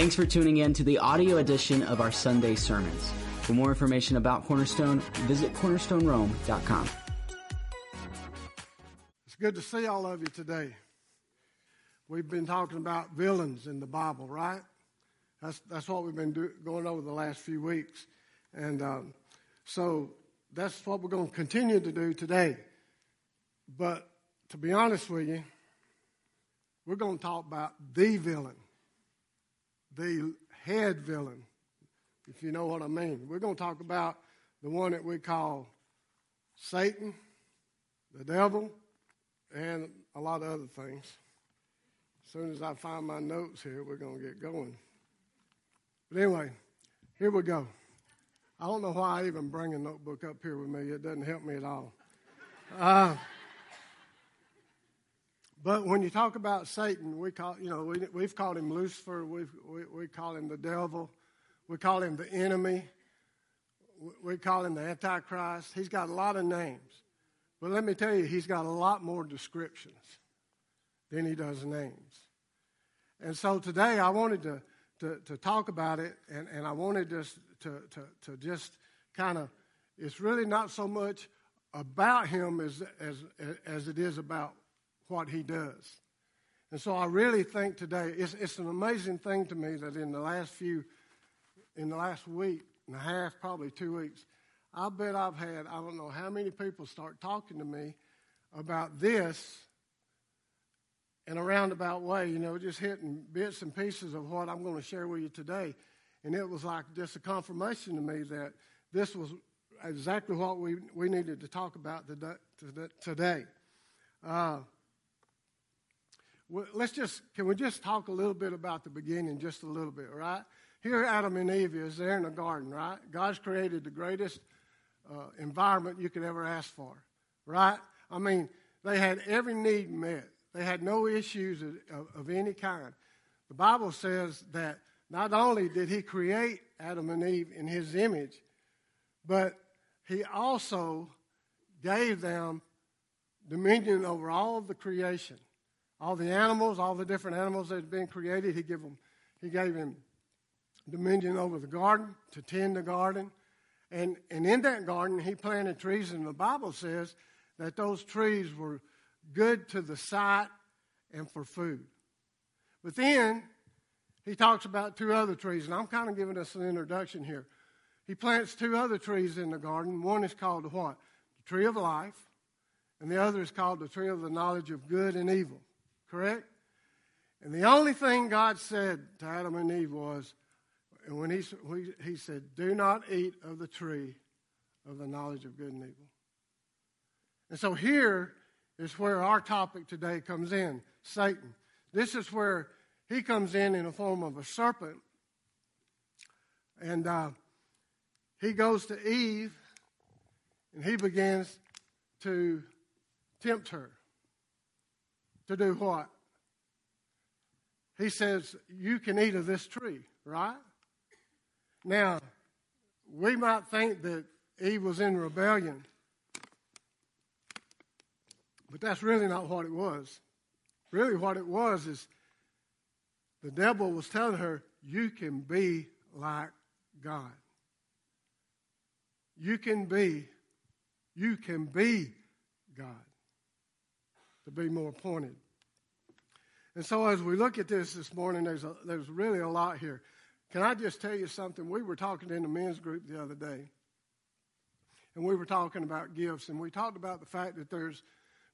Thanks for tuning in to the audio edition of our Sunday sermons. For more information about Cornerstone, visit cornerstonerome.com. It's good to see all of you today. We've been talking about villains in the Bible, right? That's, that's what we've been do, going over the last few weeks. And um, so that's what we're going to continue to do today. But to be honest with you, we're going to talk about the villain, the head villain, if you know what I mean. We're going to talk about the one that we call Satan, the devil, and a lot of other things. As soon as I find my notes here, we're going to get going. But anyway, here we go. I don't know why I even bring a notebook up here with me. It doesn't help me at all. Uh, but when you talk about Satan, we call, you know, we, we've called him Lucifer. We've, we, we call him the devil. We call him the enemy. We call him the Antichrist. He's got a lot of names. But let me tell you, he's got a lot more descriptions than he does names. And so today I wanted to, to, to talk about it, and, and I wanted just to, to, to just kind of, it's really not so much about him as, as, as it is about what he does. And so I really think today, it's, it's an amazing thing to me that in the last few, in the last week and a half, probably two weeks, I bet I've had, I don't know how many people start talking to me about this in a roundabout way, you know, just hitting bits and pieces of what I'm going to share with you today. And it was like just a confirmation to me that this was exactly what we, we needed to talk about today. Uh, let's just, can we just talk a little bit about the beginning, just a little bit, right? Here, Adam and Eve is there in the garden, right? God's created the greatest uh, environment you could ever ask for, right? I mean, they had every need met. They had no issues of, of, of any kind. The Bible says that not only did He create Adam and Eve in His image, but He also gave them dominion over all of the creation all the animals, all the different animals that had been created. He gave them, he gave him dominion over the garden to tend the garden, and and in that garden he planted trees, and the Bible says that those trees were good to the sight and for food. But then he talks about two other trees, and I'm kind of giving us an introduction here. He plants two other trees in the garden. One is called what? The tree of life, and the other is called the tree of the knowledge of good and evil. Correct? And the only thing God said to Adam and Eve was, and when he, he said, Do not eat of the tree of the knowledge of good and evil. And so here is where our topic today comes in Satan. This is where he comes in in the form of a serpent. And uh, he goes to Eve and he begins to tempt her. To do what? He says, You can eat of this tree, right? Now, we might think that Eve was in rebellion, but that's really not what it was. Really, what it was is the devil was telling her, You can be like God. You can be, you can be God to be more pointed. And so as we look at this this morning, there's, a, there's really a lot here. Can I just tell you something? We were talking in the men's group the other day, and we were talking about gifts, and we talked about the fact that there's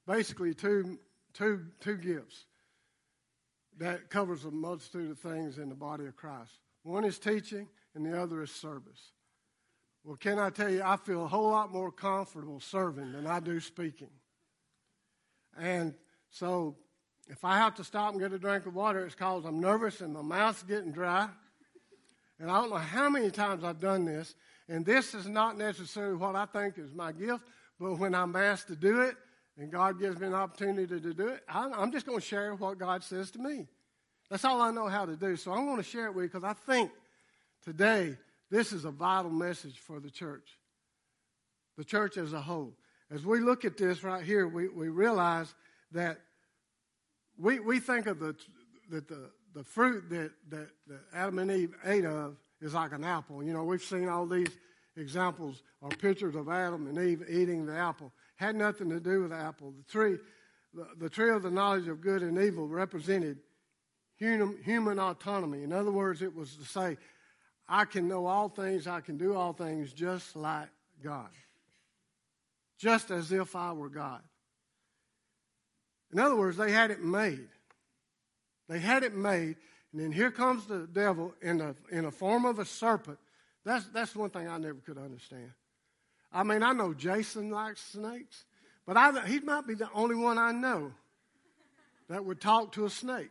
basically two, two, two gifts that covers a multitude of things in the body of Christ. One is teaching, and the other is service. Well, can I tell you, I feel a whole lot more comfortable serving than I do speaking. And so if I have to stop and get a drink of water, it's because I'm nervous and my mouth's getting dry. And I don't know how many times I've done this. And this is not necessarily what I think is my gift, but when I'm asked to do it and God gives me an opportunity to do it, I'm just going to share what God says to me. That's all I know how to do. So I'm going to share it with you because I think today this is a vital message for the church, the church as a whole. As we look at this right here, we, we realize that we, we think of the, that the, the fruit that, that, that Adam and Eve ate of is like an apple. You know, we've seen all these examples or pictures of Adam and Eve eating the apple. Had nothing to do with the apple. The tree, the, the tree of the knowledge of good and evil represented human, human autonomy. In other words, it was to say, I can know all things, I can do all things just like God. Just as if I were God. In other words, they had it made. They had it made, and then here comes the devil in the in the form of a serpent. That's that's one thing I never could understand. I mean, I know Jason likes snakes, but I, he might be the only one I know that would talk to a snake.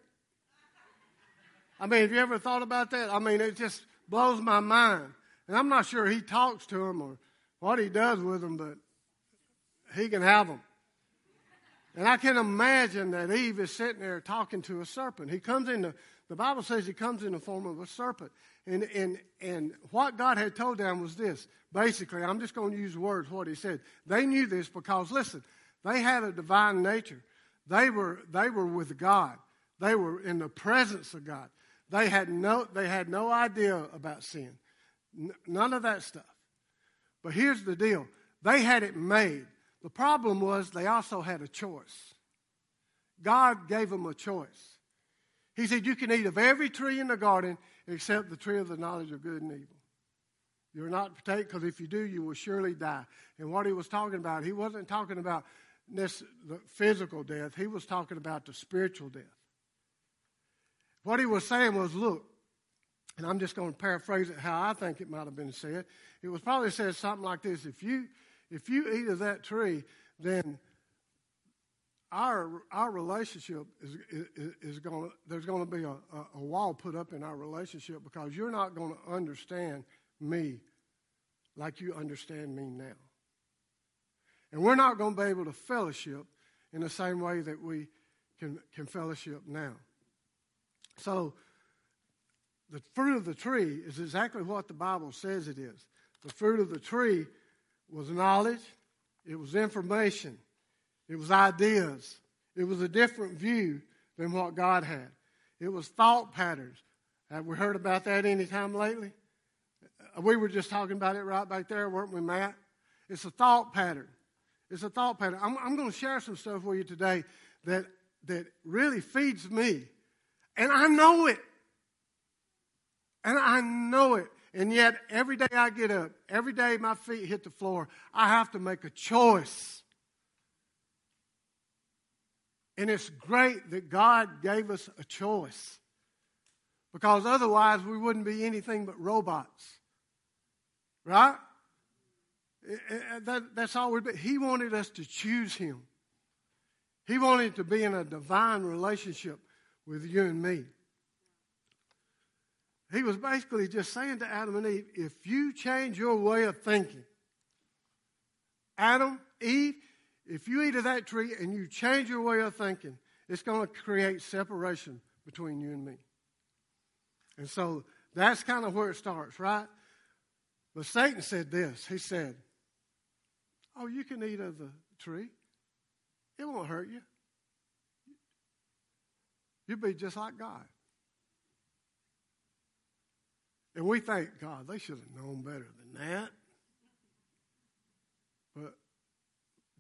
I mean, have you ever thought about that? I mean, it just blows my mind. And I'm not sure he talks to them or what he does with them, but he can have them. And I can imagine that Eve is sitting there talking to a serpent. He comes in the, the Bible says he comes in the form of a serpent. And, and, and what God had told them was this. Basically, I'm just going to use words, what he said. They knew this because, listen, they had a divine nature. They were, they were with God. They were in the presence of God. They had no, they had no idea about sin. N- none of that stuff. But here's the deal. They had it made. The problem was they also had a choice. God gave them a choice. He said, You can eat of every tree in the garden except the tree of the knowledge of good and evil. You're not to take, because if you do, you will surely die. And what he was talking about, he wasn't talking about this, the physical death, he was talking about the spiritual death. What he was saying was, Look, and I'm just going to paraphrase it how I think it might have been said. It was probably said something like this If you if you eat of that tree, then our our relationship is is, is going to there's going to be a, a, wall put up in our relationship because you're not going to understand me like you understand me now. And we're not going to be able to fellowship in the same way that we can, can fellowship now. So, the fruit of the tree is exactly what the Bible says it is. The fruit of the tree was knowledge, it was information, it was ideas, it was a different view than what God had. It was thought patterns. Have we heard about that any time lately? Uh, we were just talking about it right back there, weren't we, Matt? It's a thought pattern. It's a thought pattern. I'm, I'm going to share some stuff with you today that, that really feeds me. And I know it. And I know it. And yet, every day I get up, every day my feet hit the floor, I have to make a choice. And it's great that God gave us a choice. Because otherwise, we wouldn't be anything but robots. Right? That, that's all we'd be. He wanted us to choose Him. He wanted to be in a divine relationship with you and me. He was basically just saying to Adam and Eve, if you change your way of thinking, Adam, Eve, if you eat of that tree and you change your way of thinking, it's going to create separation between you and me. And so that's kind of where it starts, right? But Satan said this. He said, Oh, you can eat of the tree. It won't hurt you. You'll be just like God. And we think, God, they should have known better than that. But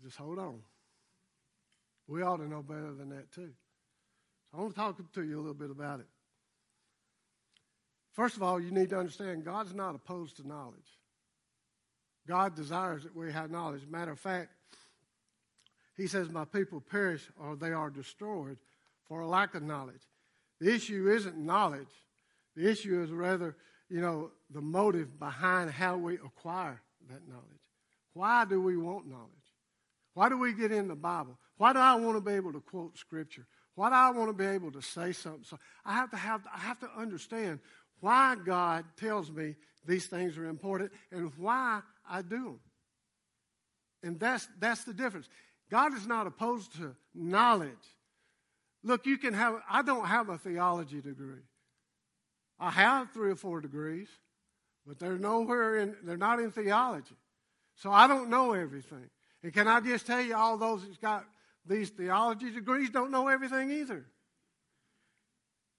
just hold on. We ought to know better than that, too. So I want to talk to you a little bit about it. First of all, you need to understand God's not opposed to knowledge. God desires that we have knowledge. Matter of fact, He says, My people perish or they are destroyed for a lack of knowledge. The issue isn't knowledge, the issue is rather you know, the motive behind how we acquire that knowledge. Why do we want knowledge? Why do we get in the Bible? Why do I want to be able to quote Scripture? Why do I want to be able to say something? So I have to have I have to understand why God tells me these things are important and why I do them. And that's that's the difference. God is not opposed to knowledge. Look, you can have I don't have a theology degree. I have three or four degrees, but they're nowhere in, they're not in theology. So I don't know everything. And can I just tell you, all those that's got these theology degrees don't know everything either.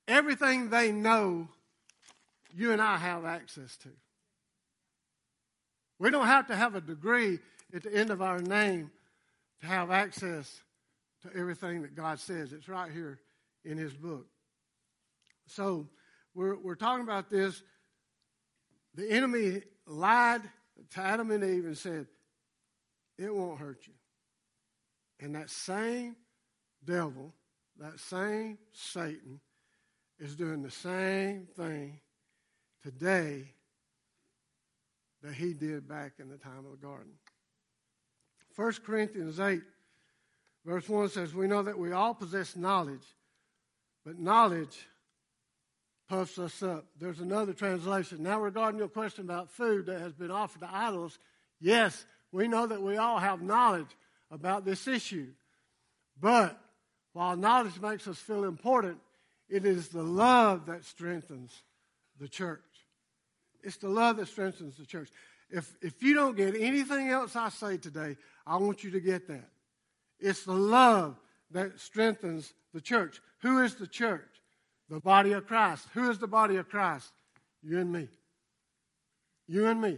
everything they know, you and I have access to. We don't have to have a degree at the end of our name to have access to everything that God says. It's right here in His book. So we're, we're talking about this. The enemy lied to Adam and Eve and said, It won't hurt you. And that same devil, that same Satan, is doing the same thing today that he did back in the time of the garden. 1 Corinthians 8, verse 1 says, We know that we all possess knowledge, but knowledge puffs us up. There's another translation. Now, regarding your question about food that has been offered to idols, yes, we know that we all have knowledge about this issue. But while knowledge makes us feel important, it is the love that strengthens the church. It's the love that strengthens the church. If, if you don't get anything else I say today, I want you to get that. It's the love that strengthens the church. Who is the church? The body of Christ. Who is the body of Christ? You and me. You and me.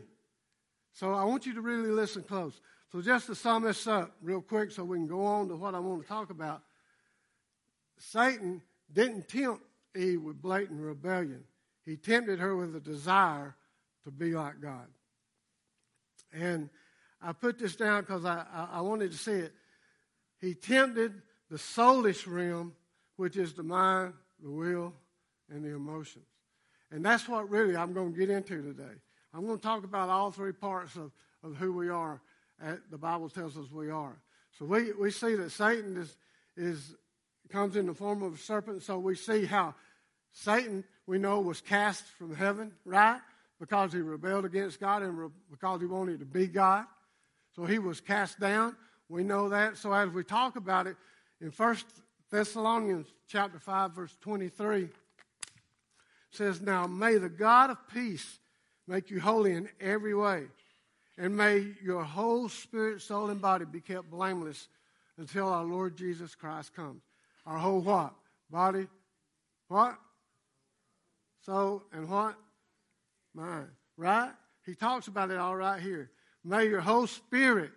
So I want you to really listen close. So just to sum this up real quick so we can go on to what I want to talk about. Satan didn't tempt Eve with blatant rebellion. He tempted her with a desire to be like God. And I put this down because I, I, I, wanted to see it. He tempted the soulish realm, which is the mind, the will, and the emotions. And that's what really I'm going to get into today. I'm going to talk about all three parts of, of who we are, the Bible tells us we are. So we, we see that Satan is, is comes in the form of a serpent. So we see how Satan, we know, was cast from heaven, right? Because he rebelled against God and re- because he wanted to be God. So he was cast down. We know that. So as we talk about it, in 1 Thessalonians chapter 5, verse 23, says, Now may the God of peace make you holy in every way, and may your whole spirit, soul, and body be kept blameless until our Lord Jesus Christ comes. Our whole what? Body? What? Soul and what? Mind. Right? He talks about it all right here. May your whole spirit,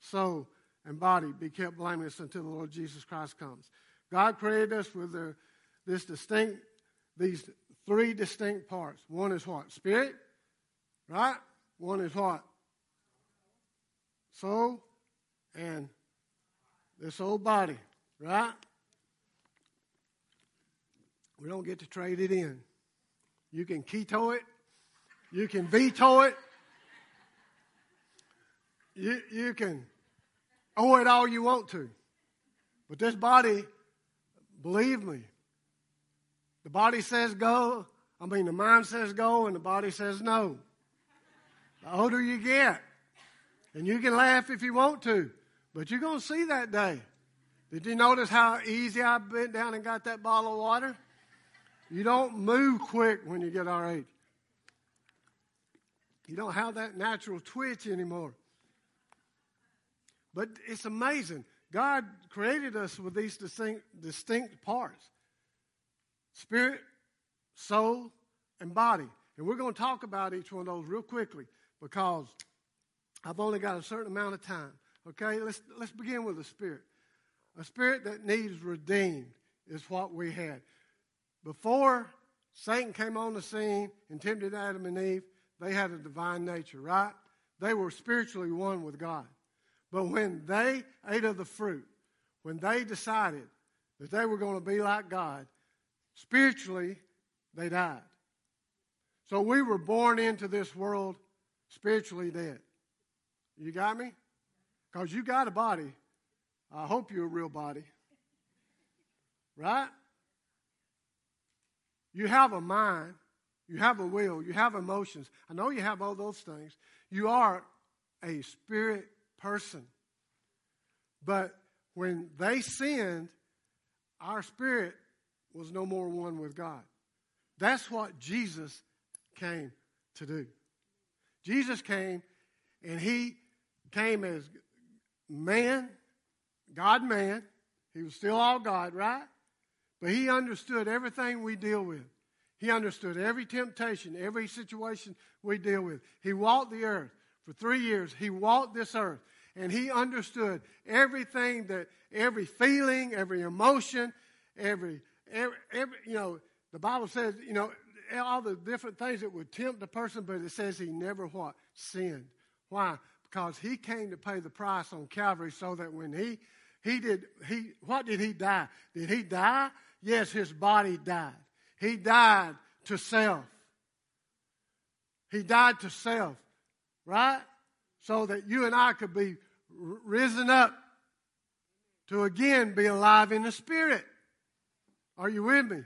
soul, and body be kept blameless until the Lord Jesus Christ comes. God created us with the, this distinct, these three distinct parts. One is what? Spirit, right? One is what? Soul, and this old body, right? We don't get to trade it in. You can keto it, you can veto it, you, you can owe it all you want to. But this body, believe me, the body says go, I mean, the mind says go, and the body says no. The older you get, and you can laugh if you want to, but you're going to see that day. Did you notice how easy I bent down and got that bottle of water? You don't move quick when you get our age. You don't have that natural twitch anymore. But it's amazing. God created us with these distinct, distinct parts spirit, soul, and body. And we're going to talk about each one of those real quickly because I've only got a certain amount of time. Okay, let's, let's begin with the spirit. A spirit that needs redeemed is what we had. Before Satan came on the scene and tempted Adam and Eve, they had a divine nature, right? They were spiritually one with God. But when they ate of the fruit, when they decided that they were going to be like God, spiritually, they died. So we were born into this world spiritually dead. You got me? Because you got a body. I hope you're a real body. Right? You have a mind, you have a will, you have emotions. I know you have all those things. You are a spirit person. But when they sinned, our spirit was no more one with God. That's what Jesus came to do. Jesus came and he came as man, God man. He was still all God, right? but he understood everything we deal with. He understood every temptation, every situation we deal with. He walked the earth for three years. He walked this earth and he understood everything that every feeling, every emotion, every, every, every you know, the Bible says, you know, all the different things that would tempt a person, but it says he never what? Sinned. Why? Because he came to pay the price on Calvary so that when he he did he what did he die? Did he die? Yes, his body died. He died to self. He died to self, right? So that you and I could be risen up to again be alive in the Spirit. Are you with me?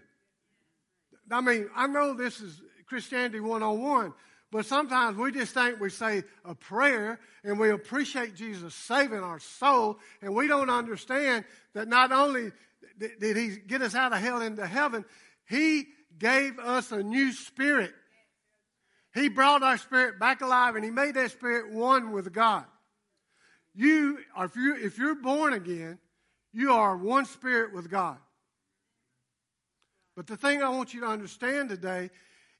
I mean, I know this is Christianity 101, but sometimes we just think we say a prayer and we appreciate Jesus saving our soul, and we don't understand that not only did he get us out of hell into heaven, he gave us a new spirit. He brought our spirit back alive and he made that spirit one with God. You are, if you if you're born again, you are one spirit with God. But the thing I want you to understand today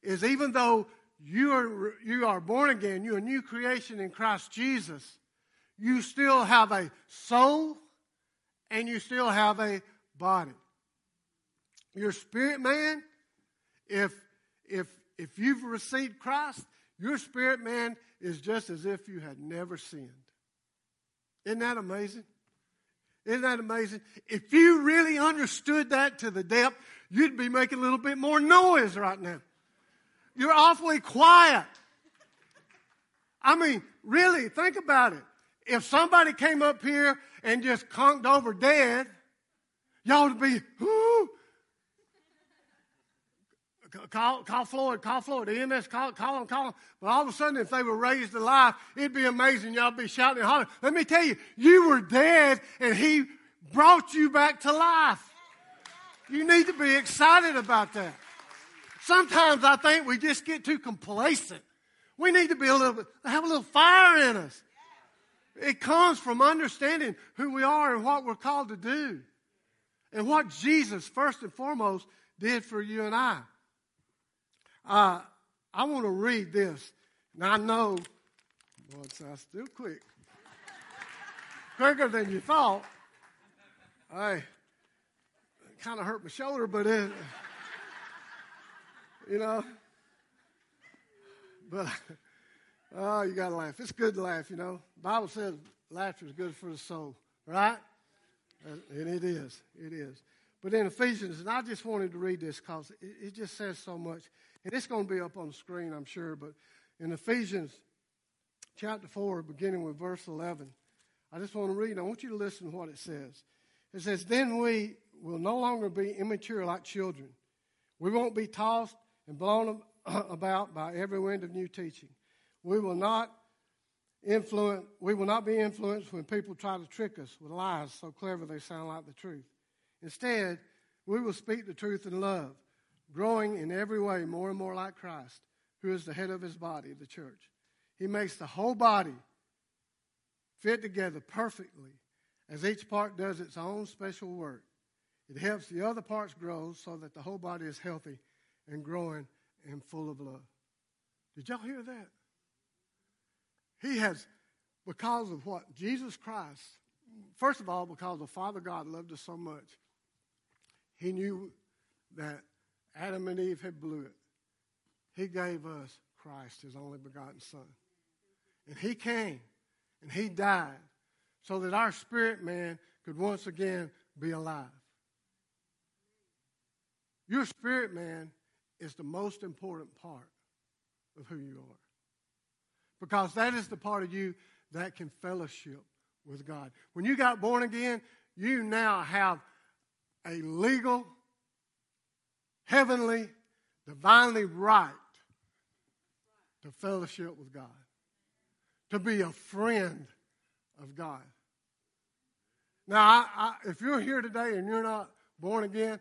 is even though you are, you are born again, you're a new creation in Christ Jesus, you still have a soul and you still have a body. Your spirit man, if, if, if you've received Christ, your spirit man is just as if you had never sinned. Isn't that amazing? Isn't that amazing? If you really understood that to the depth, you'd be making a little bit more noise right now. You're awfully quiet. I mean, really, think about it. If somebody came up here and just conked over dead, y'all would be, whoo. Call, call Floyd, call Floyd, EMS, call, call them, call them. But all of a sudden, if they were raised to life, it'd be amazing. Y'all be shouting and hollering. Let me tell you, you were dead and he brought you back to life. You need to be excited about that. Sometimes I think we just get too complacent. We need to be a little bit, have a little fire in us. It comes from understanding who we are and what we're called to do. And what Jesus, first and foremost, did for you and I. Uh, I want to read this. Now I know, boy, I still quick. Quicker than you thought. Hey, kind of hurt my shoulder, but it, you know. But oh, you got to laugh. It's good to laugh, you know. Bible says laughter is good for the soul, right? And it is. It is. But in Ephesians, and I just wanted to read this because it, it just says so much. And it's going to be up on the screen, I'm sure. But in Ephesians chapter 4, beginning with verse 11, I just want to read. I want you to listen to what it says. It says, Then we will no longer be immature like children. We won't be tossed and blown about by every wind of new teaching. We will not influence, we will not be influenced when people try to trick us with lies so clever they sound like the truth. Instead, we will speak the truth in love, growing in every way more and more like Christ, who is the head of his body, the church. He makes the whole body fit together perfectly as each part does its own special work. It helps the other parts grow so that the whole body is healthy and growing and full of love. Did y'all hear that? He has, because of what? Jesus Christ, first of all, because the Father God loved us so much, he knew that Adam and Eve had blew it. He gave us Christ, his only begotten Son. And he came and he died so that our spirit man could once again be alive. Your spirit man is the most important part of who you are. Because that is the part of you that can fellowship with God. When you got born again, you now have a legal, heavenly, divinely right to fellowship with God, to be a friend of God. Now, I, I, if you're here today and you're not born again,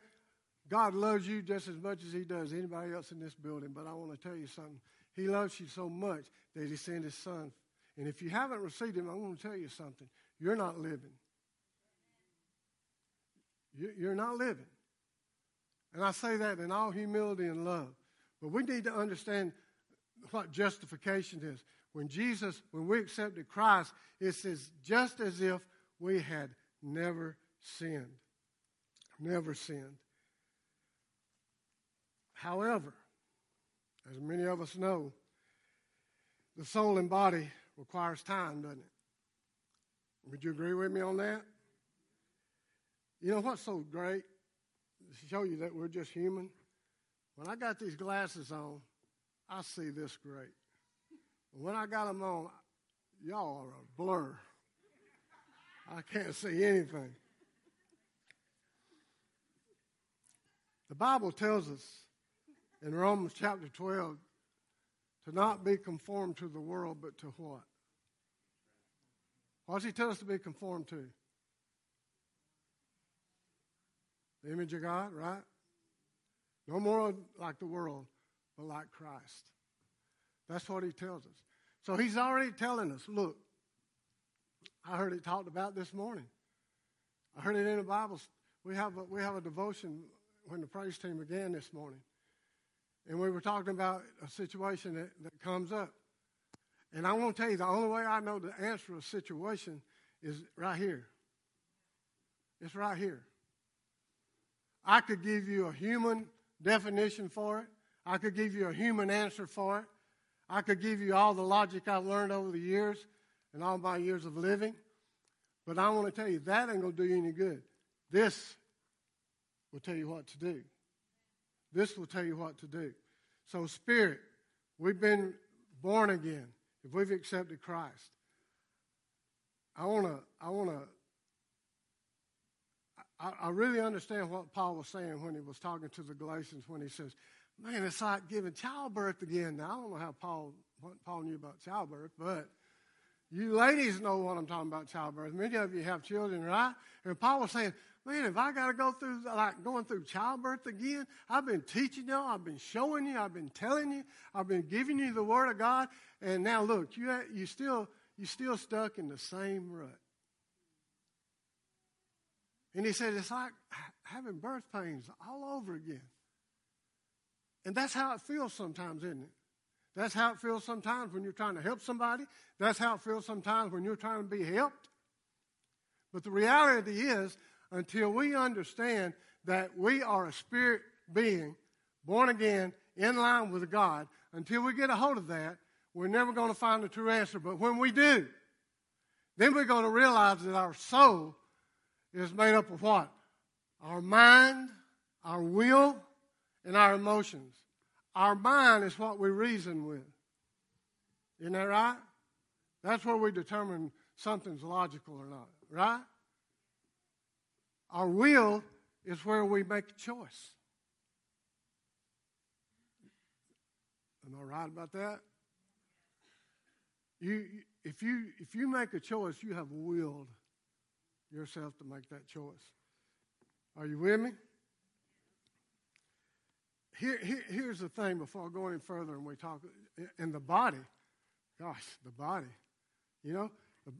God loves you just as much as He does anybody else in this building. But I want to tell you something. He loves you so much that He sent His Son. And if you haven't received Him, I want to tell you something. You're not living. You're not living. And I say that in all humility and love. But we need to understand what justification is. When Jesus, when we accepted Christ, it says just as if we had never sinned. Never sinned. However, as many of us know, the soul and body requires time, doesn't it? Would you agree with me on that? You know what's so great? Show you that we're just human. When I got these glasses on, I see this great. When I got them on, y'all are a blur. I can't see anything. The Bible tells us in Romans chapter 12 to not be conformed to the world, but to what? What does he tell us to be conformed to? The image of God, right? No more like the world, but like Christ. That's what he tells us. So he's already telling us look, I heard it talked about this morning. I heard it in the Bible. We have a, we have a devotion when the praise team began this morning. And we were talking about a situation that, that comes up. And I want to tell you the only way I know to answer a situation is right here. It's right here. I could give you a human definition for it. I could give you a human answer for it. I could give you all the logic I've learned over the years and all my years of living. But I want to tell you, that ain't going to do you any good. This will tell you what to do. This will tell you what to do. So, Spirit, we've been born again if we've accepted Christ. I want to, I want to, I, I really understand what Paul was saying when he was talking to the Galatians when he says, man, it's like giving childbirth again. Now, I don't know how Paul, what Paul knew about childbirth, but you ladies know what I'm talking about childbirth. Many of you have children, right? And Paul was saying, man, if I got to go through, like going through childbirth again, I've been teaching you, I've been showing you, I've been telling you, I've been giving you the word of God. And now look, you, you still, you still stuck in the same rut. And he said, it's like having birth pains all over again. And that's how it feels sometimes, isn't it? That's how it feels sometimes when you're trying to help somebody. That's how it feels sometimes when you're trying to be helped. But the reality is, until we understand that we are a spirit being, born again, in line with God, until we get a hold of that, we're never going to find the true answer. But when we do, then we're going to realize that our soul is made up of what? Our mind, our will, and our emotions. Our mind is what we reason with. Isn't that right? That's where we determine something's logical or not, right? Our will is where we make a choice. Am I right about that? You, if, you, if you make a choice, you have willed yourself to make that choice. Are you with me? Here, here, here's the thing before I go any further and we talk in the body. Gosh, the body. You know, the,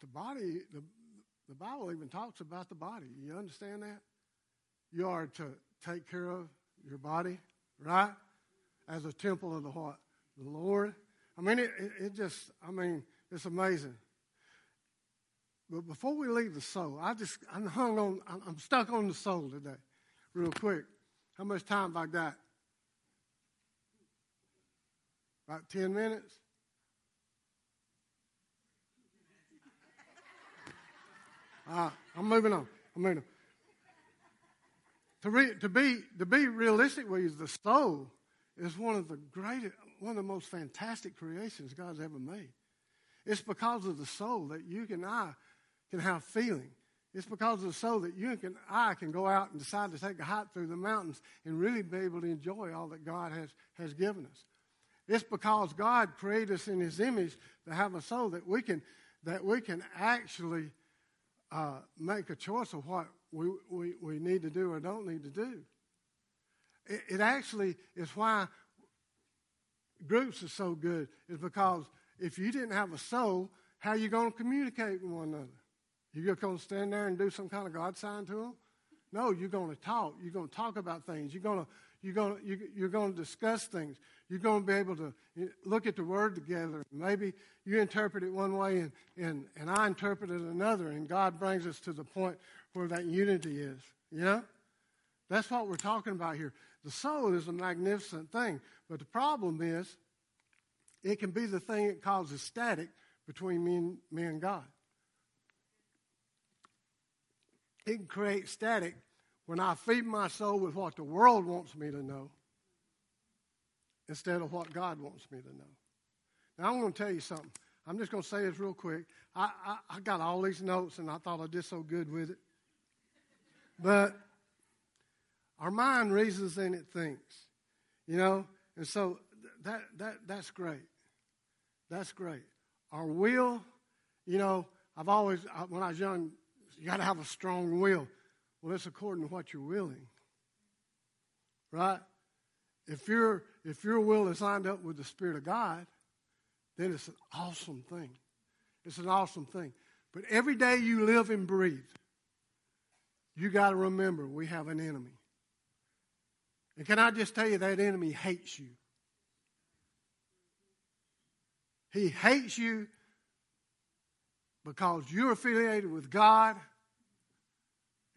the body, the, the Bible even talks about the body. You understand that? You are to take care of your body, right? As a temple of the what? The Lord. I mean, it, it, it just, I mean, it's amazing. But before we leave the soul, I just, I'm hung on, I'm stuck on the soul today, real quick. How much time have I got? About 10 minutes? Uh, I'm moving on. I'm moving on. To, re, to, be, to be realistic with you, the soul is one of the greatest, one of the most fantastic creations God's ever made. It's because of the soul that you and I can have feeling. It's because of the soul that you and I can go out and decide to take a hike through the mountains and really be able to enjoy all that God has, has given us. It's because God created us in His image to have a soul that we can, that we can actually uh, make a choice of what we, we, we need to do or don't need to do. It, it actually is why groups are so good, is because if you didn't have a soul, how are you going to communicate with one another? You just going to stand there and do some kind of God sign to them? No, you're going to talk. You're going to talk about things. You're going to you're going to, you're going to discuss things. You're going to be able to look at the word together. Maybe you interpret it one way and, and, and I interpret it another, and God brings us to the point where that unity is. You know? That's what we're talking about here. The soul is a magnificent thing, but the problem is it can be the thing that causes static between me and, me and God. It can create static when I feed my soul with what the world wants me to know instead of what God wants me to know. Now, I'm going to tell you something. I'm just going to say this real quick. I, I, I got all these notes and I thought I did so good with it. But our mind reasons and it thinks, you know, and so that, that, that's great. That's great. Our will, you know, I've always, when I was young, you got to have a strong will. Well, it's according to what you're willing. Right? If, your if your will is lined up with the Spirit of God, then it's an awesome thing. It's an awesome thing. But every day you live and breathe, you got to remember we have an enemy. And can I just tell you that enemy hates you? He hates you because you're affiliated with God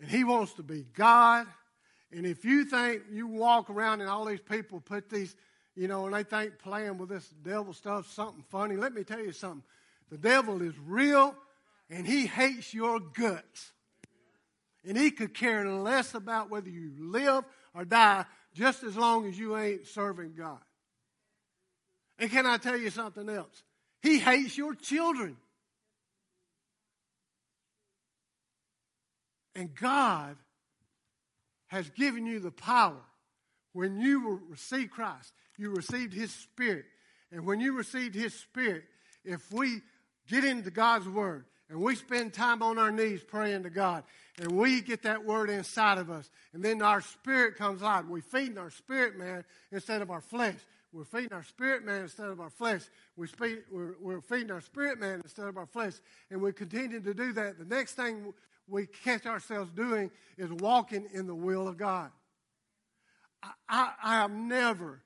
and he wants to be God. And if you think you walk around and all these people put these, you know, and they think playing with this devil stuff something funny, let me tell you something. The devil is real and he hates your guts. And he could care less about whether you live or die just as long as you ain't serving God. And can I tell you something else? He hates your children. And God has given you the power. When you received Christ, you received His Spirit. And when you received His Spirit, if we get into God's Word and we spend time on our knees praying to God, and we get that Word inside of us, and then our spirit comes out, we're feeding our spirit man instead of our flesh. We're feeding our spirit man instead of our flesh. We we're feeding our spirit man instead of our flesh. And we continue to do that. The next thing we catch ourselves doing is walking in the will of God. I, I, I have never,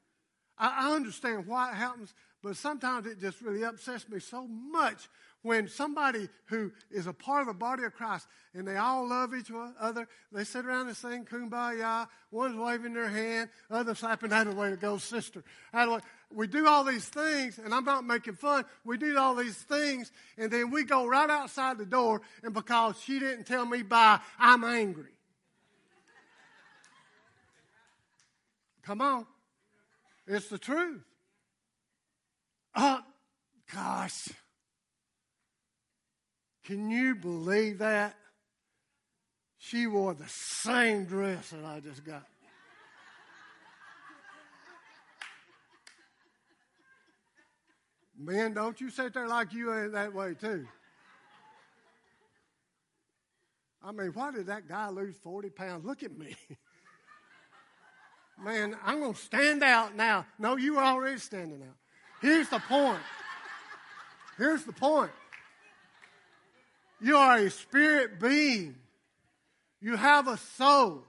I, I understand why it happens, but sometimes it just really upsets me so much when somebody who is a part of the body of Christ and they all love each other, they sit around and sing kumbaya, one's waving their hand, others slapping that away to go, sister. We do all these things, and I'm not making fun. We do all these things, and then we go right outside the door, and because she didn't tell me bye, I'm angry. Come on. It's the truth. Oh, gosh. Can you believe that? She wore the same dress that I just got. Men, don't you sit there like you ain't that way too. I mean, why did that guy lose 40 pounds? Look at me. Man, I'm going to stand out now. No, you were already standing out. Here's the point. Here's the point. You are a spirit being. You have a soul,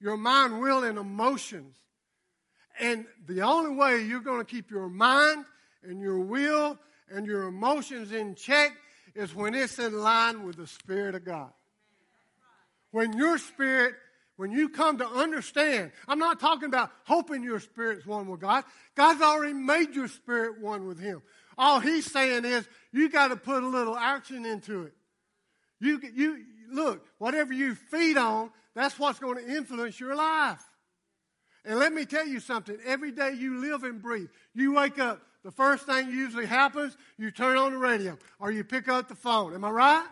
your mind, will, and emotions. And the only way you're going to keep your mind and your will and your emotions in check is when it's in line with the Spirit of God. When your spirit, when you come to understand, I'm not talking about hoping your spirit's one with God. God's already made your spirit one with Him. All he's saying is you got to put a little action into it. You, you look, whatever you feed on, that's what's going to influence your life. And let me tell you something. Every day you live and breathe, you wake up. The first thing usually happens, you turn on the radio or you pick up the phone. Am I right?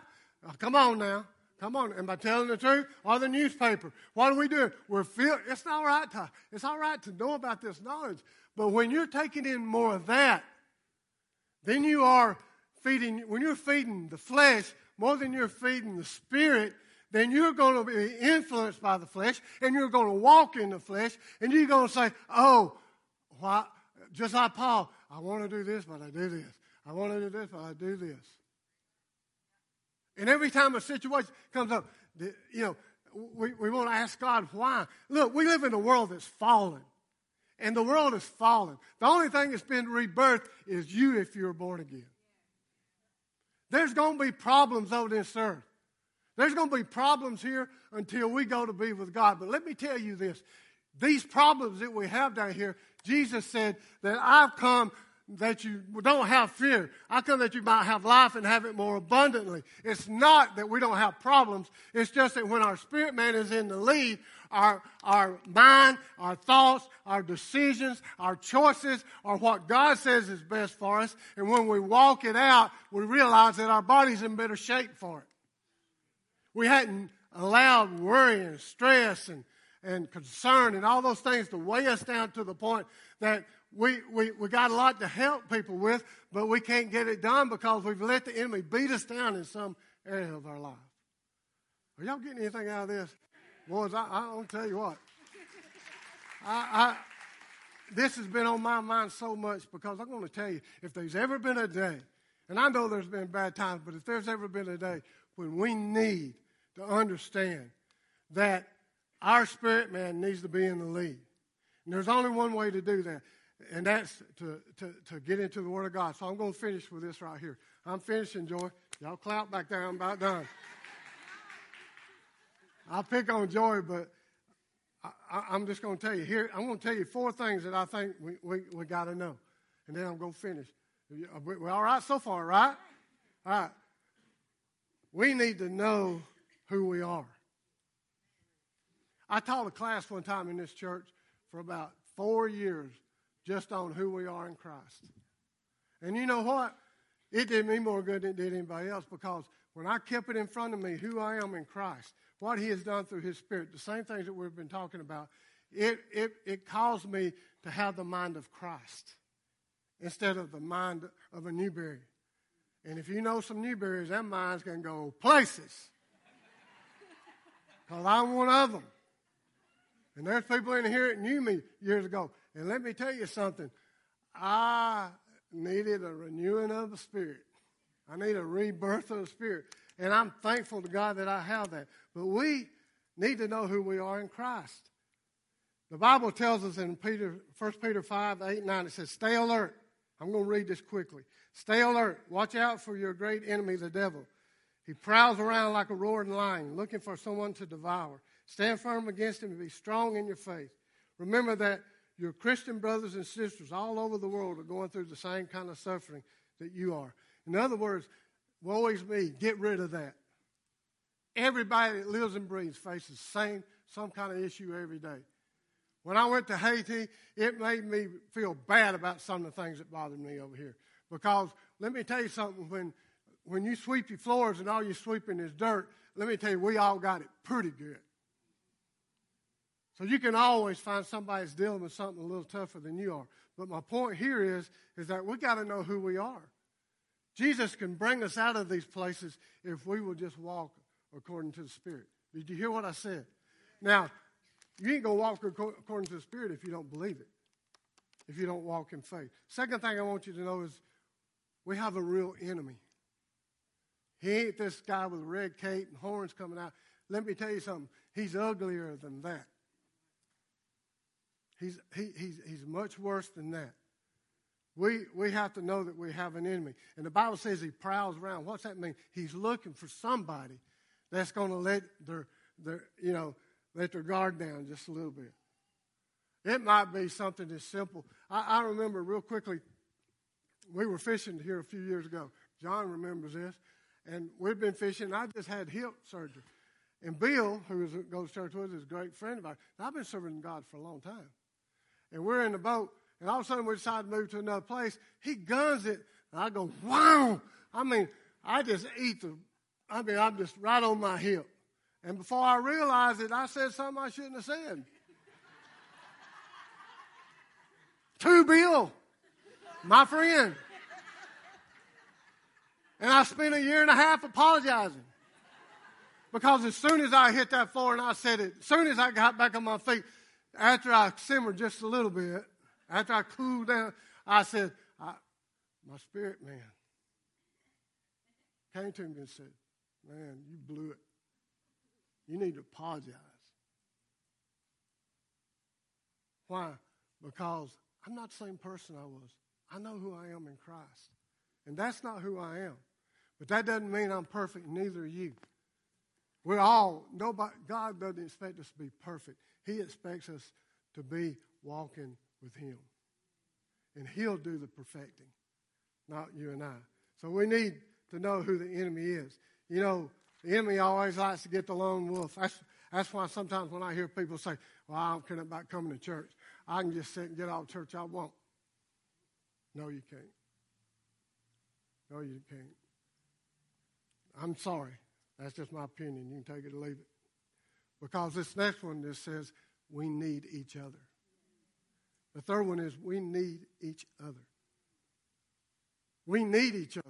Oh, come on now. Come on. Am I telling the truth? Or the newspaper. What are we doing? We're feel, it's all right to, it's all right to know about this knowledge. But when you're taking in more of that, then you are feeding, when you're feeding the flesh more than you're feeding the spirit, then you're going to be influenced by the flesh and you're going to walk in the flesh and you're going to say, oh, why, just like Paul, I want to do this, but I do this. I want to do this, but I do this. And every time a situation comes up, you know, we, we want to ask God why. Look, we live in a world that's fallen. And the world is fallen. The only thing that's been rebirthed is you if you're born again. There's going to be problems on this earth. There's going to be problems here until we go to be with God. But let me tell you this these problems that we have down here, Jesus said that I've come that you don't have fear. I come that you might have life and have it more abundantly. It's not that we don't have problems. It's just that when our spirit man is in the lead, our, our mind, our thoughts, our decisions, our choices are what God says is best for us. And when we walk it out, we realize that our body's in better shape for it. We hadn't allowed worry and stress and, and concern and all those things to weigh us down to the point that we, we, we got a lot to help people with, but we can't get it done because we've let the enemy beat us down in some area of our life. Are y'all getting anything out of this? Boys, I, I don't tell you what. I, I, this has been on my mind so much because I'm going to tell you if there's ever been a day, and I know there's been bad times, but if there's ever been a day when we need to understand that our spirit man needs to be in the lead. And there's only one way to do that, and that's to, to, to get into the Word of God. So I'm going to finish with this right here. I'm finishing, Joy. Y'all clap back there. I'm about done. I'll pick on Joy, but I, am just going to tell you here. I'm going to tell you four things that I think we, we, we got to know, and then I'm going to finish. We're all right so far, right? All right. We need to know who we are. I taught a class one time in this church for about four years just on who we are in Christ. And you know what? It did me more good than it did anybody else because when I kept it in front of me, who I am in Christ, what He has done through His Spirit, the same things that we've been talking about, it, it, it caused me to have the mind of Christ instead of the mind of a Newberry. And if you know some Newberries, that mind's going to go places. Because I'm one of them. And there's people in here that knew me years ago. And let me tell you something. I needed a renewing of the spirit. I need a rebirth of the spirit. And I'm thankful to God that I have that. But we need to know who we are in Christ. The Bible tells us in Peter, 1 Peter 5, 8, 9, it says, Stay alert. I'm going to read this quickly. Stay alert. Watch out for your great enemy, the devil. He prowls around like a roaring lion, looking for someone to devour. Stand firm against him and be strong in your faith. Remember that your Christian brothers and sisters all over the world are going through the same kind of suffering that you are. In other words, woe is me, get rid of that. Everybody that lives and breathes faces same some kind of issue every day. When I went to Haiti, it made me feel bad about some of the things that bothered me over here. Because let me tell you something, when when you sweep your floors and all you're sweeping is dirt, let me tell you, we all got it pretty good. So you can always find somebody that's dealing with something a little tougher than you are. But my point here is, is that we got to know who we are. Jesus can bring us out of these places if we will just walk according to the Spirit. Did you hear what I said? Now, you ain't going to walk according to the Spirit if you don't believe it, if you don't walk in faith. Second thing I want you to know is we have a real enemy. He ain't this guy with a red cape and horns coming out. Let me tell you something. He's uglier than that. He's, he, he's, he's much worse than that. We, we have to know that we have an enemy. And the Bible says he prowls around. What's that mean? He's looking for somebody that's going to let their, their, you know, let their guard down just a little bit. It might be something as simple. I, I remember real quickly, we were fishing here a few years ago. John remembers this and we've been fishing. I just had hip surgery. And Bill, who goes to church with us, is a great friend of ours. I've been serving God for a long time. And we're in the boat, and all of a sudden we decide to move to another place. He guns it, and I go, wow! I mean, I just eat the, I mean, I'm just right on my hip. And before I realized it, I said something I shouldn't have said. to Bill, my friend. And I spent a year and a half apologizing. Because as soon as I hit that floor and I said it, as soon as I got back on my feet, after I simmered just a little bit, after I cooled down, I said, I, my spirit man came to me and said, Man, you blew it. You need to apologize. Why? Because I'm not the same person I was. I know who I am in Christ. And that's not who I am. But that doesn't mean I'm perfect, neither are you. We're all, nobody, God doesn't expect us to be perfect. He expects us to be walking with Him. And He'll do the perfecting, not you and I. So we need to know who the enemy is. You know, the enemy always likes to get the lone wolf. That's, that's why sometimes when I hear people say, Well, I don't care about coming to church, I can just sit and get out of church I won't. No, you can't. No, you can't. I'm sorry. That's just my opinion. You can take it or leave it. Because this next one just says we need each other. The third one is we need each other. We need each other.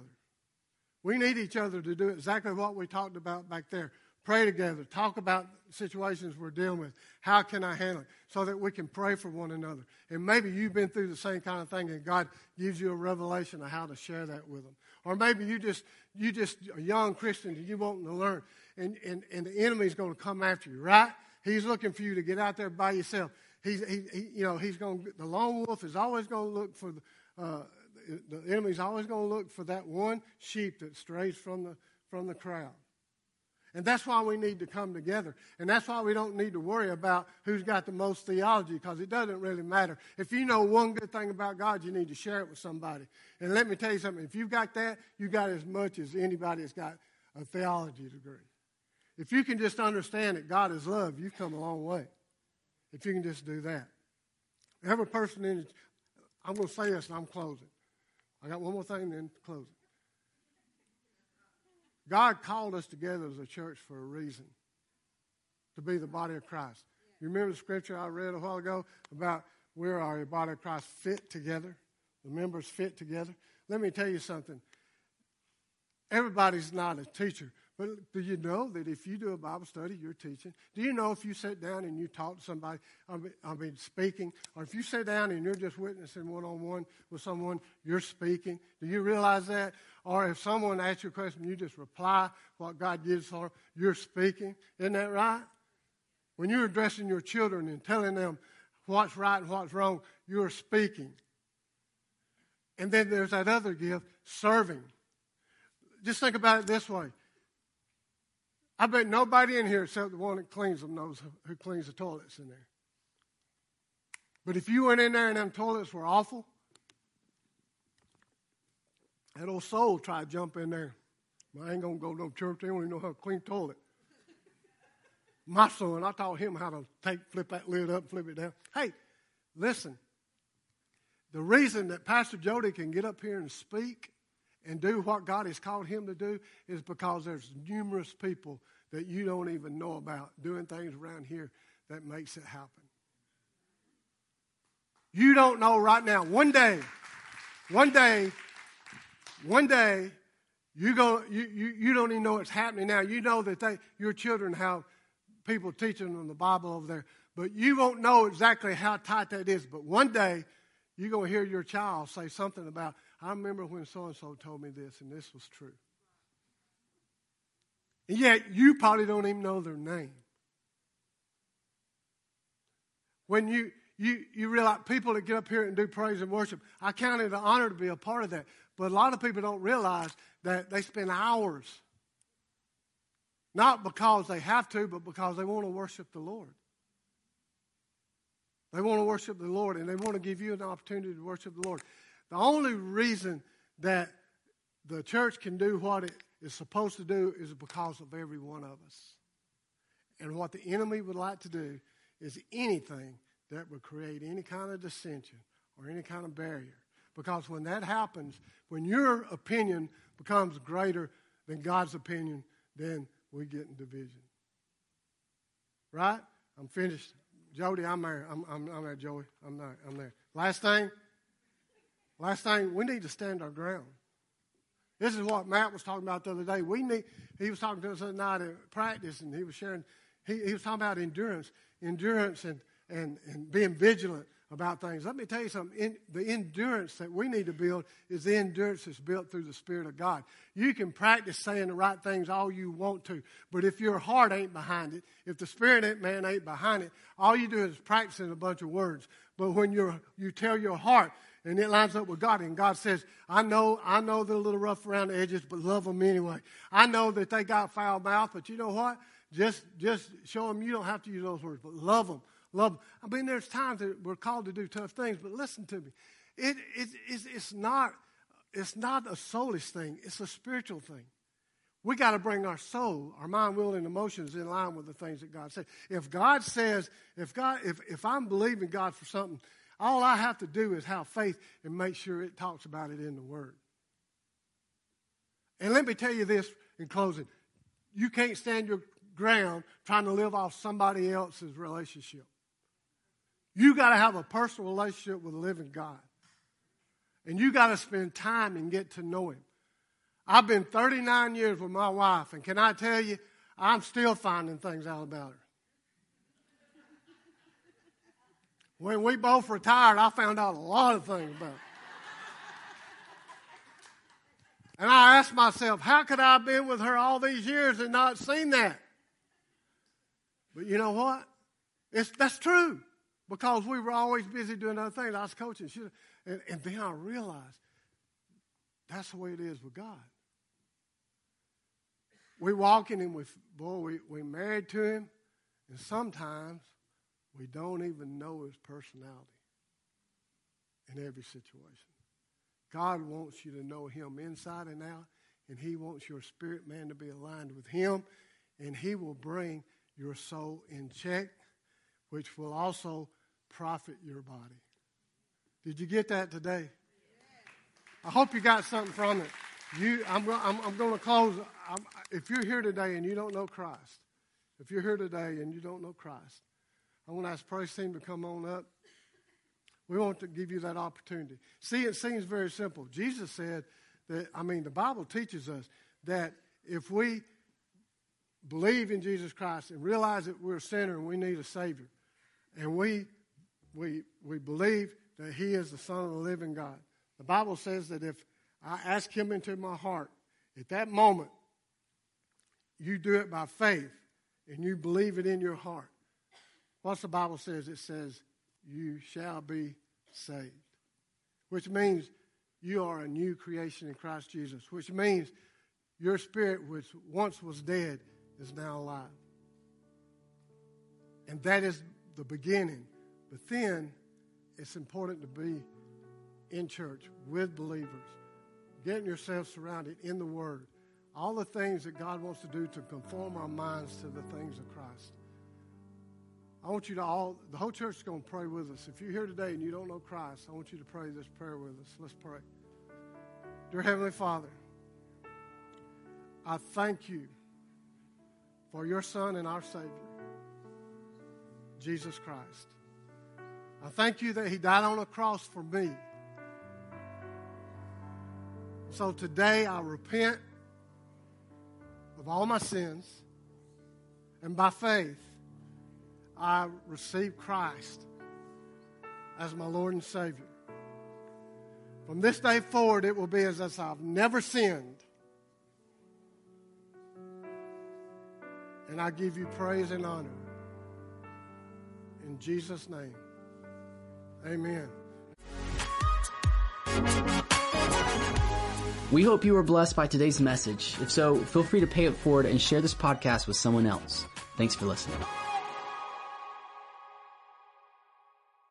We need each other to do exactly what we talked about back there. Pray together, talk about situations we're dealing with. How can I handle it? So that we can pray for one another. And maybe you've been through the same kind of thing and God gives you a revelation of how to share that with them. Or maybe you just you just a young Christian and you want to learn and, and, and the enemy's going to come after you, right? He's looking for you to get out there by yourself. He's, he, he you know, he's going. The lone wolf is always going to look for the, uh, the enemy's always going to look for that one sheep that strays from the, from the crowd. And that's why we need to come together. And that's why we don't need to worry about who's got the most theology because it doesn't really matter. If you know one good thing about God, you need to share it with somebody. And let me tell you something if you've got that, you've got as much as anybody that's got a theology degree. If you can just understand that God is love, you've come a long way. If you can just do that. Every person in, I'm going to say this and I'm closing. I got one more thing, then close it. God called us together as a church for a reason to be the body of Christ. You remember the scripture I read a while ago about where our body of Christ fit together? The members fit together. Let me tell you something. Everybody's not a teacher, but do you know that if you do a Bible study, you're teaching? Do you know if you sit down and you talk to somebody, I mean, speaking, or if you sit down and you're just witnessing one on one with someone, you're speaking? Do you realize that? Or if someone asks you a question, you just reply what God gives for you're speaking. Isn't that right? When you're addressing your children and telling them what's right and what's wrong, you're speaking. And then there's that other gift, serving. Just think about it this way I bet nobody in here except the one that cleans them knows who cleans the toilets in there. But if you went in there and them toilets were awful, that old soul tried to jump in there. I ain't gonna go to no church. They don't even know how to clean toilet. My son, I taught him how to take, flip that lid up, flip it down. Hey, listen. The reason that Pastor Jody can get up here and speak and do what God has called him to do is because there's numerous people that you don't even know about doing things around here that makes it happen. You don't know right now. One day, one day, one day, you go. You, you, you don't even know it's happening now. You know that they, your children have people teaching them the Bible over there, but you won't know exactly how tight that is. But one day, you're to hear your child say something about, I remember when so and so told me this, and this was true. And yet, you probably don't even know their name. When you, you, you realize people that get up here and do praise and worship, I count it an honor to be a part of that. But a lot of people don't realize that they spend hours, not because they have to, but because they want to worship the Lord. They want to worship the Lord, and they want to give you an opportunity to worship the Lord. The only reason that the church can do what it is supposed to do is because of every one of us. And what the enemy would like to do is anything that would create any kind of dissension or any kind of barrier. Because when that happens, when your opinion becomes greater than God's opinion, then we get in division. Right? I'm finished. Jody, I'm there. I'm, I'm, I'm there, Joey. I'm there. I'm there. Last thing. Last thing, we need to stand our ground. This is what Matt was talking about the other day. We need. He was talking to us other night at practice, and he was sharing. He, he was talking about endurance, endurance, and and, and being vigilant about things. Let me tell you something. In, the endurance that we need to build is the endurance that's built through the Spirit of God. You can practice saying the right things all you want to, but if your heart ain't behind it, if the Spirit ain't, man ain't behind it, all you do is practicing a bunch of words. But when you you tell your heart and it lines up with God, and God says, "I know, I know they're a little rough around the edges, but love them anyway. I know that they got foul mouth, but you know what? Just just show them you don't have to use those words, but love them." Love. them. I mean, there's times that we're called to do tough things, but listen to me. It, it, it's, it's, not, it's not a soulish thing, it's a spiritual thing. We got to bring our soul, our mind, will, and emotions in line with the things that God says. If God says, if God, if, if I'm believing God for something, all I have to do is have faith and make sure it talks about it in the Word. And let me tell you this in closing. You can't stand your ground trying to live off somebody else's relationship. You got to have a personal relationship with the living God. And you got to spend time and get to know Him. I've been 39 years with my wife, and can I tell you, I'm still finding things out about her. When we both retired, I found out a lot of things about her. And I asked myself, how could I have been with her all these years and not seen that? But you know what? It's, that's true because we were always busy doing other things. I was coaching. And, and then I realized that's the way it is with God. We walk in Him with, boy, we, we married to him, and sometimes we don't even know his personality in every situation. God wants you to know him inside and out, and he wants your spirit man to be aligned with him, and he will bring your soul in check, which will also profit your body. Did you get that today? I hope you got something from it. You, I'm, I'm, I'm going to close. I'm, if you're here today and you don't know Christ, if you're here today and you don't know Christ, I want to ask praise team to come on up. We want to give you that opportunity. See, it seems very simple. Jesus said that, I mean, the Bible teaches us that if we believe in Jesus Christ and realize that we're a sinner and we need a Savior, and we we, we believe that He is the Son of the living God. The Bible says that if I ask Him into my heart, at that moment, you do it by faith and you believe it in your heart. What's the Bible says? It says, You shall be saved, which means you are a new creation in Christ Jesus, which means your spirit, which once was dead, is now alive. And that is the beginning but then it's important to be in church with believers, getting yourself surrounded in the Word. All the things that God wants to do to conform our minds to the things of Christ. I want you to all, the whole church is going to pray with us. If you're here today and you don't know Christ, I want you to pray this prayer with us. Let's pray. Dear Heavenly Father, I thank you for your Son and our Savior, Jesus Christ. I thank you that He died on a cross for me. So today I repent of all my sins, and by faith, I receive Christ as my Lord and Savior. From this day forward, it will be as if I've never sinned. And I give you praise and honor. In Jesus' name. Amen. We hope you were blessed by today's message. If so, feel free to pay it forward and share this podcast with someone else. Thanks for listening.